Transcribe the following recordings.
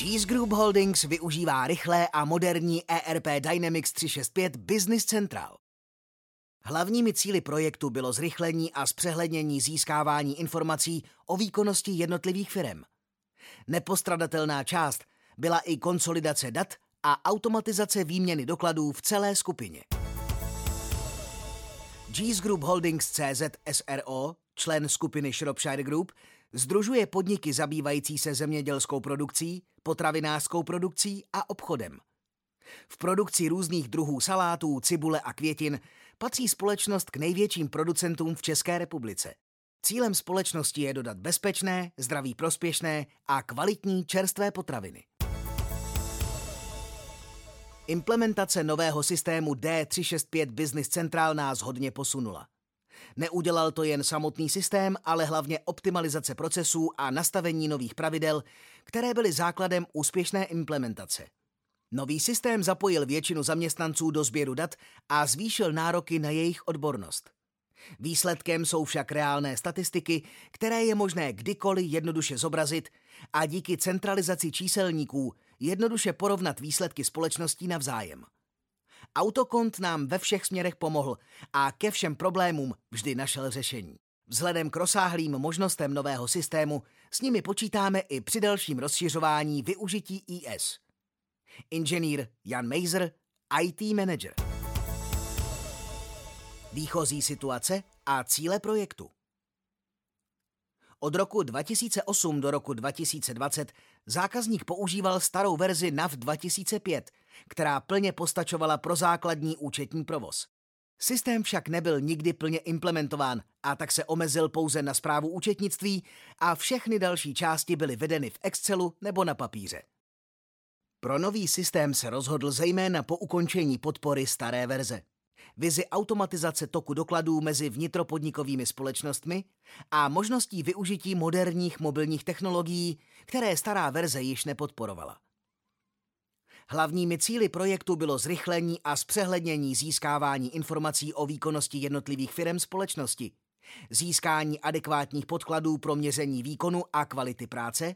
Cheese Group Holdings využívá rychlé a moderní ERP Dynamics 365 Business Central. Hlavními cíly projektu bylo zrychlení a zpřehlednění získávání informací o výkonnosti jednotlivých firm. Nepostradatelná část byla i konsolidace dat a automatizace výměny dokladů v celé skupině. G's Group Holdings CZ SRO, člen skupiny Shropshire Group, združuje podniky zabývající se zemědělskou produkcí, potravinářskou produkcí a obchodem. V produkci různých druhů salátů, cibule a květin patří společnost k největším producentům v České republice. Cílem společnosti je dodat bezpečné, zdraví prospěšné a kvalitní čerstvé potraviny. Implementace nového systému D365 Business Central nás hodně posunula. Neudělal to jen samotný systém, ale hlavně optimalizace procesů a nastavení nových pravidel, které byly základem úspěšné implementace. Nový systém zapojil většinu zaměstnanců do sběru dat a zvýšil nároky na jejich odbornost. Výsledkem jsou však reálné statistiky, které je možné kdykoliv jednoduše zobrazit a díky centralizaci číselníků jednoduše porovnat výsledky společností navzájem. Autokont nám ve všech směrech pomohl a ke všem problémům vždy našel řešení. Vzhledem k rozsáhlým možnostem nového systému s nimi počítáme i při dalším rozšiřování využití IS. Inženýr Jan Meiser, IT Manager. Výchozí situace a cíle projektu. Od roku 2008 do roku 2020 zákazník používal starou verzi NAV 2005, která plně postačovala pro základní účetní provoz. Systém však nebyl nikdy plně implementován a tak se omezil pouze na zprávu účetnictví a všechny další části byly vedeny v Excelu nebo na papíře. Pro nový systém se rozhodl zejména po ukončení podpory staré verze vizi automatizace toku dokladů mezi vnitropodnikovými společnostmi a možností využití moderních mobilních technologií, které stará verze již nepodporovala. Hlavními cíly projektu bylo zrychlení a zpřehlednění získávání informací o výkonnosti jednotlivých firm společnosti, získání adekvátních podkladů pro měření výkonu a kvality práce,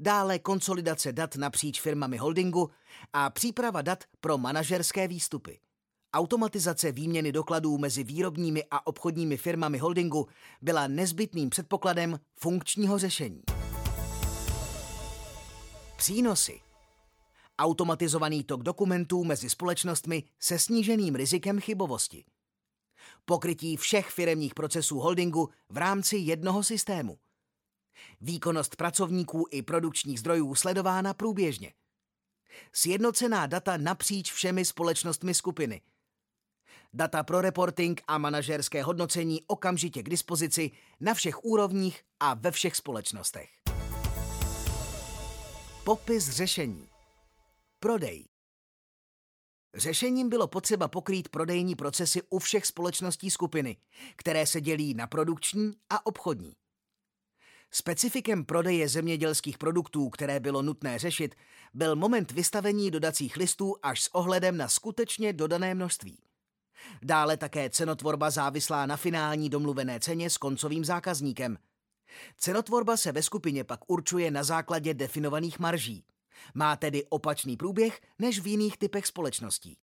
dále konsolidace dat napříč firmami holdingu a příprava dat pro manažerské výstupy. Automatizace výměny dokladů mezi výrobními a obchodními firmami holdingu byla nezbytným předpokladem funkčního řešení. Přínosy Automatizovaný tok dokumentů mezi společnostmi se sníženým rizikem chybovosti. Pokrytí všech firemních procesů holdingu v rámci jednoho systému. Výkonnost pracovníků i produkčních zdrojů sledována průběžně. Sjednocená data napříč všemi společnostmi skupiny – Data pro reporting a manažerské hodnocení okamžitě k dispozici na všech úrovních a ve všech společnostech. Popis řešení. Prodej. Řešením bylo potřeba pokrýt prodejní procesy u všech společností skupiny, které se dělí na produkční a obchodní. Specifikem prodeje zemědělských produktů, které bylo nutné řešit, byl moment vystavení dodacích listů až s ohledem na skutečně dodané množství. Dále také cenotvorba závislá na finální domluvené ceně s koncovým zákazníkem. Cenotvorba se ve skupině pak určuje na základě definovaných marží. Má tedy opačný průběh než v jiných typech společností.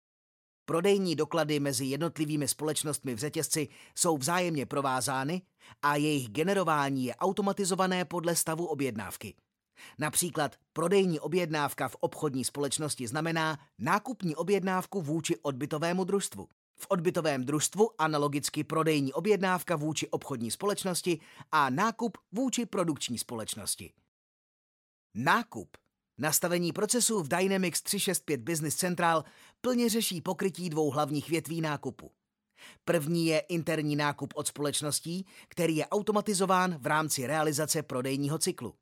Prodejní doklady mezi jednotlivými společnostmi v řetězci jsou vzájemně provázány a jejich generování je automatizované podle stavu objednávky. Například prodejní objednávka v obchodní společnosti znamená nákupní objednávku vůči odbytovému družstvu. V odbytovém družstvu analogicky prodejní objednávka vůči obchodní společnosti a nákup vůči produkční společnosti. Nákup Nastavení procesů v Dynamics 365 Business Central plně řeší pokrytí dvou hlavních větví nákupu. První je interní nákup od společností, který je automatizován v rámci realizace prodejního cyklu.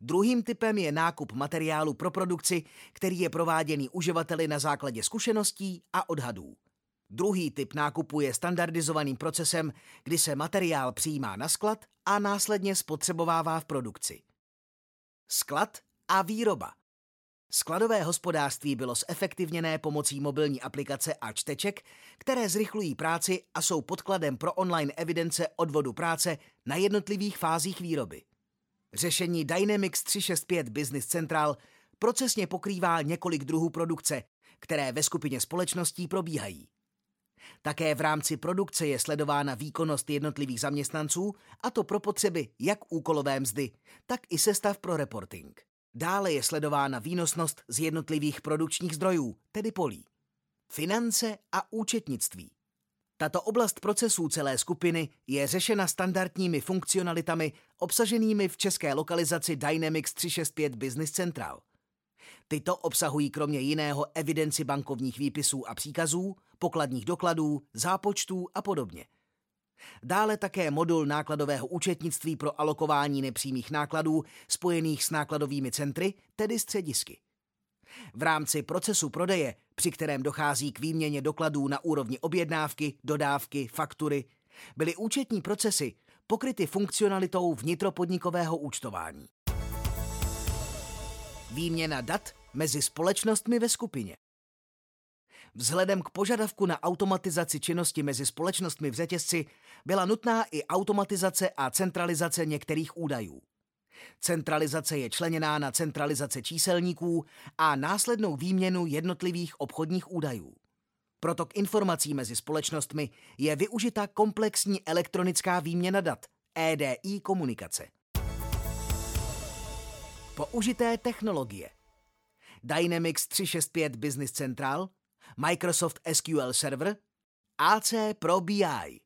Druhým typem je nákup materiálu pro produkci, který je prováděný uživateli na základě zkušeností a odhadů. Druhý typ nákupu je standardizovaným procesem, kdy se materiál přijímá na sklad a následně spotřebovává v produkci. Sklad a výroba. Skladové hospodářství bylo zefektivněné pomocí mobilní aplikace a čteček, které zrychlují práci a jsou podkladem pro online evidence odvodu práce na jednotlivých fázích výroby. Řešení Dynamics 365 Business Central procesně pokrývá několik druhů produkce, které ve skupině společností probíhají. Také v rámci produkce je sledována výkonnost jednotlivých zaměstnanců, a to pro potřeby jak úkolové mzdy, tak i sestav pro reporting. Dále je sledována výnosnost z jednotlivých produkčních zdrojů, tedy polí. Finance a účetnictví. Tato oblast procesů celé skupiny je řešena standardními funkcionalitami obsaženými v české lokalizaci Dynamics 365 Business Central. Tyto obsahují kromě jiného evidenci bankovních výpisů a příkazů, pokladních dokladů, zápočtů a podobně. Dále také modul nákladového účetnictví pro alokování nepřímých nákladů spojených s nákladovými centry, tedy středisky. V rámci procesu prodeje, při kterém dochází k výměně dokladů na úrovni objednávky, dodávky, faktury, byly účetní procesy pokryty funkcionalitou vnitropodnikového účtování. Výměna dat mezi společnostmi ve skupině. Vzhledem k požadavku na automatizaci činnosti mezi společnostmi v řetězci byla nutná i automatizace a centralizace některých údajů. Centralizace je členěná na centralizace číselníků a následnou výměnu jednotlivých obchodních údajů. Proto k informací mezi společnostmi je využita komplexní elektronická výměna dat EDI komunikace. Použité technologie Dynamics 365 Business Central, Microsoft SQL Server, AC Pro BI.